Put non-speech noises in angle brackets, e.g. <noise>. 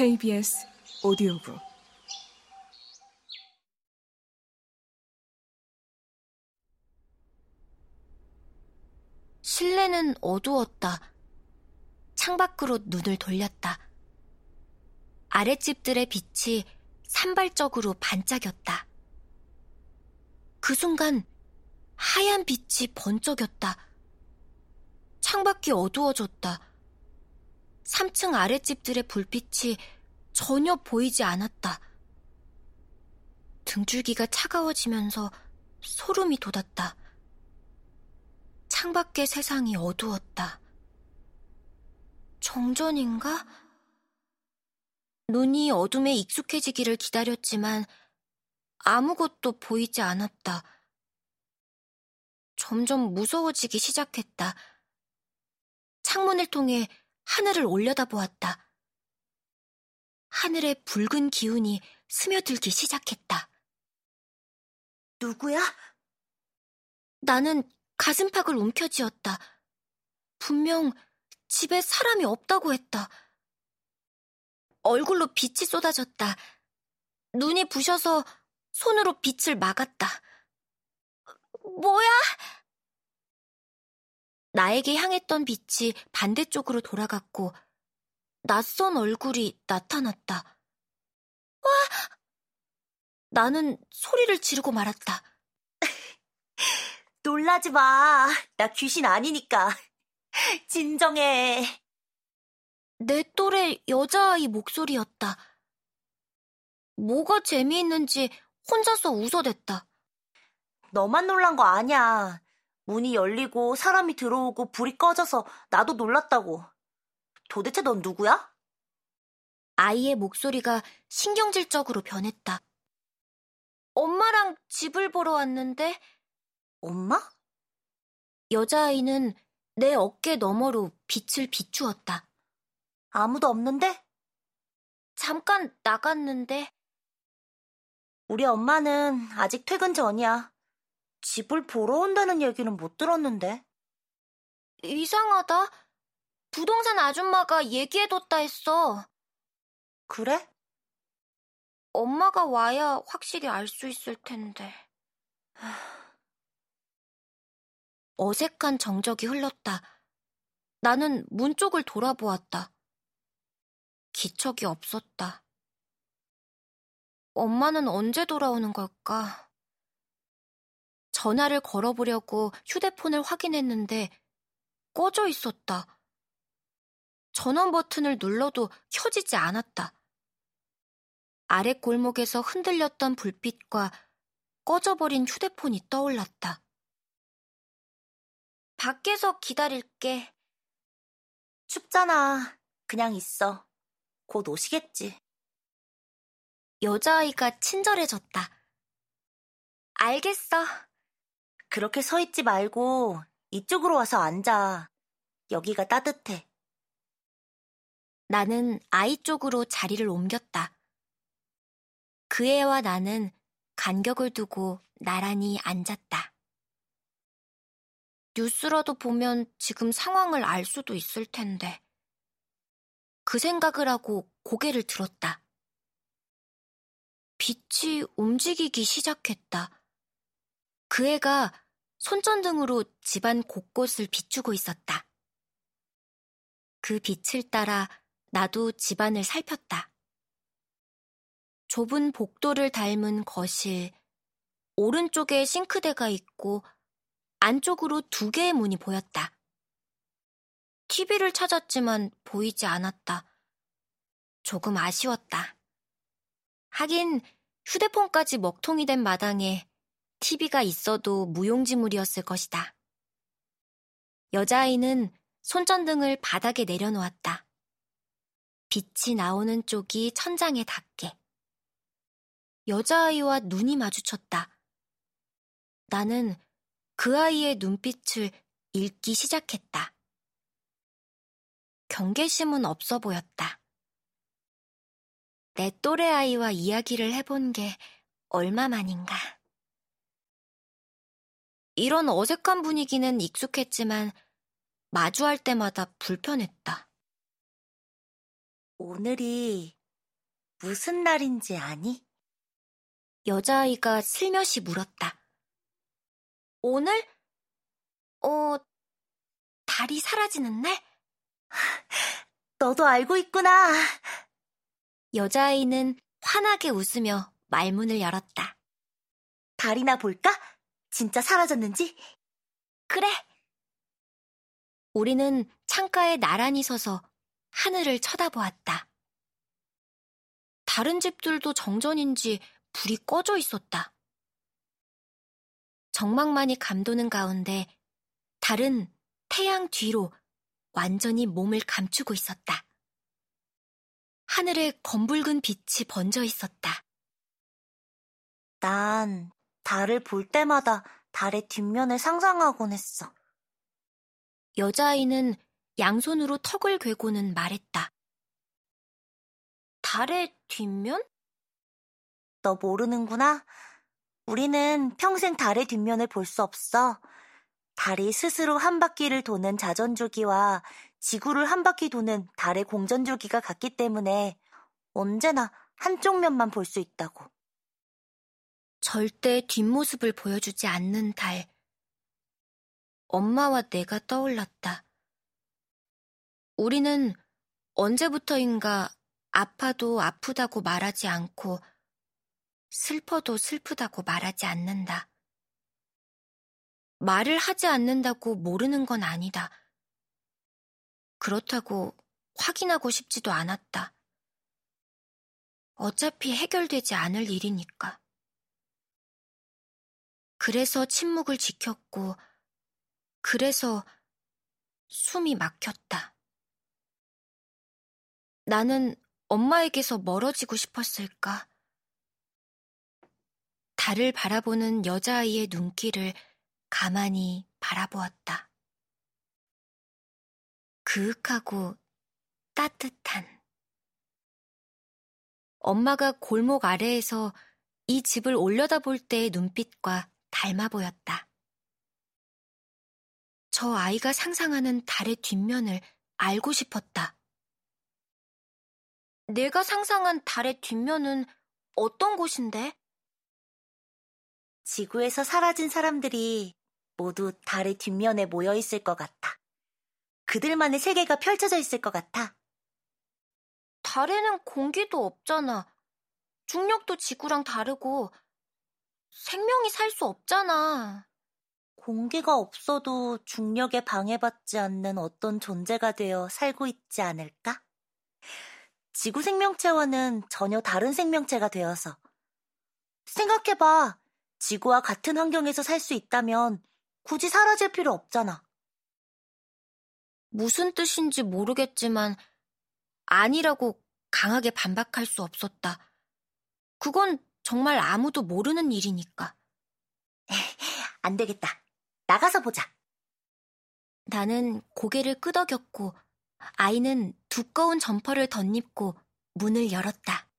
KBS 오디오북 실내는 어두웠다. 창밖으로 눈을 돌렸다. 아랫집들의 빛이 산발적으로 반짝였다. 그 순간 하얀 빛이 번쩍였다. 창밖이 어두워졌다. 3층 아랫집들의 불빛이 전혀 보이지 않았다. 등줄기가 차가워지면서 소름이 돋았다. 창밖의 세상이 어두웠다. 정전인가? 눈이 어둠에 익숙해지기를 기다렸지만 아무것도 보이지 않았다. 점점 무서워지기 시작했다. 창문을 통해 하늘을 올려다보았다. 하늘의 붉은 기운이 스며들기 시작했다. 누구야? 나는 가슴팍을 움켜쥐었다. 분명 집에 사람이 없다고 했다. 얼굴로 빛이 쏟아졌다. 눈이 부셔서 손으로 빛을 막았다. 뭐야? 나에게 향했던 빛이 반대쪽으로 돌아갔고 낯선 얼굴이 나타났다. 와! 나는 소리를 지르고 말았다. <laughs> 놀라지 마. 나 귀신 아니니까. 진정해. 내 또래 여자아이 목소리였다. 뭐가 재미있는지 혼자서 웃어댔다. 너만 놀란 거 아니야. 문이 열리고 사람이 들어오고 불이 꺼져서 나도 놀랐다고. 도대체 넌 누구야? 아이의 목소리가 신경질적으로 변했다. 엄마랑 집을 보러 왔는데 엄마? 여자아이는 내 어깨 너머로 빛을 비추었다. 아무도 없는데? 잠깐 나갔는데 우리 엄마는 아직 퇴근 전이야. 집을 보러 온다는 얘기는 못 들었는데. 이상하다. 부동산 아줌마가 얘기해뒀다 했어. 그래? 엄마가 와야 확실히 알 수 있을 텐데. <sighs> 어색한 정적이 흘렀다. 나는 문 쪽을 돌아보았다. 기척이 없었다. 엄마는 언제 돌아오는 걸까? 전화를 걸어보려고 휴대폰을 확인했는데 꺼져 있었다. 전원 버튼을 눌러도 켜지지 않았다. 아래 골목에서 흔들렸던 불빛과 꺼져버린 휴대폰이 떠올랐다. 밖에서 기다릴게. 춥잖아. 그냥 있어. 곧 오시겠지. 여자아이가 친절해졌다. 알겠어. 그렇게 서 있지 말고 이쪽으로 와서 앉아. 여기가 따뜻해. 나는 아이 쪽으로 자리를 옮겼다. 그 애와 나는 간격을 두고 나란히 앉았다. 뉴스라도 보면 지금 상황을 알 수도 있을 텐데. 그 생각을 하고 고개를 들었다. 빛이 움직이기 시작했다. 그 애가 손전등으로 집안 곳곳을 비추고 있었다. 그 빛을 따라 나도 집안을 살폈다. 좁은 복도를 닮은 거실, 오른쪽에 싱크대가 있고 안쪽으로 두 개의 문이 보였다. TV를 찾았지만 보이지 않았다. 조금 아쉬웠다. 하긴 휴대폰까지 먹통이 된 마당에 TV가 있어도 무용지물이었을 것이다. 여자아이는 손전등을 바닥에 내려놓았다. 빛이 나오는 쪽이 천장에 닿게. 여자아이와 눈이 마주쳤다. 나는 그 아이의 눈빛을 읽기 시작했다. 경계심은 없어 보였다. 내 또래 아이와 이야기를 해본 게 얼마만인가. 이런 어색한 분위기는 익숙했지만 마주할 때마다 불편했다. 오늘이 무슨 날인지 아니? 여자아이가 슬며시 물었다. 오늘? 어, 달이 사라지는 날? <laughs> 너도 알고 있구나. 여자아이는 환하게 웃으며 말문을 열었다. 달이나 볼까? 진짜 사라졌는지? 그래. 우리는 창가에 나란히 서서 하늘을 쳐다보았다. 다른 집들도 정전인지 불이 꺼져 있었다. 정막만이 감도는 가운데 달은 태양 뒤로 완전히 몸을 감추고 있었다. 하늘에 검붉은 빛이 번져 있었다. 난 달을 볼 때마다 달의 뒷면을 상상하곤 했어. 여자아이는 양손으로 턱을 괴고는 말했다. 달의 뒷면? 너 모르는구나. 우리는 평생 달의 뒷면을 볼 수 없어. 달이 스스로 한 바퀴를 도는 자전주기와 지구를 한 바퀴 도는 달의 공전주기가 같기 때문에 언제나 한쪽 면만 볼 수 있다고. 절대 뒷모습을 보여주지 않는 달. 엄마와 내가 떠올랐다. 우리는 언제부터인가 아파도 아프다고 말하지 않고 슬퍼도 슬프다고 말하지 않는다. 말을 하지 않는다고 모르는 건 아니다. 그렇다고 확인하고 싶지도 않았다. 어차피 해결되지 않을 일이니까. 그래서 침묵을 지켰고, 그래서 숨이 막혔다. 나는 엄마에게서 멀어지고 싶었을까? 달을 바라보는 여자아이의 눈길을 가만히 바라보았다. 그윽하고 따뜻한. 엄마가 골목 아래에서 이 집을 올려다볼 때의 눈빛과 닮아 보였다. 저 아이가 상상하는 달의 뒷면을 알고 싶었다. 내가 상상한 달의 뒷면은 어떤 곳인데? 지구에서 사라진 사람들이 모두 달의 뒷면에 모여 있을 것 같아. 그들만의 세계가 펼쳐져 있을 것 같아. 달에는 공기도 없잖아. 중력도 지구랑 다르고 생명이 살 수 없잖아. 공기가 없어도 중력에 방해받지 않는 어떤 존재가 되어 살고 있지 않을까? 지구 생명체와는 전혀 다른 생명체가 되어서. 생각해봐. 지구와 같은 환경에서 살 수 있다면 굳이 사라질 필요 없잖아. 무슨 뜻인지 모르겠지만 아니라고 강하게 반박할 수 없었다. 그건 정말 아무도 모르는 일이니까. <laughs> 안 되겠다. 나가서 보자. 나는 고개를 끄덕였고 아이는 두꺼운 점퍼를 덧입고 문을 열었다.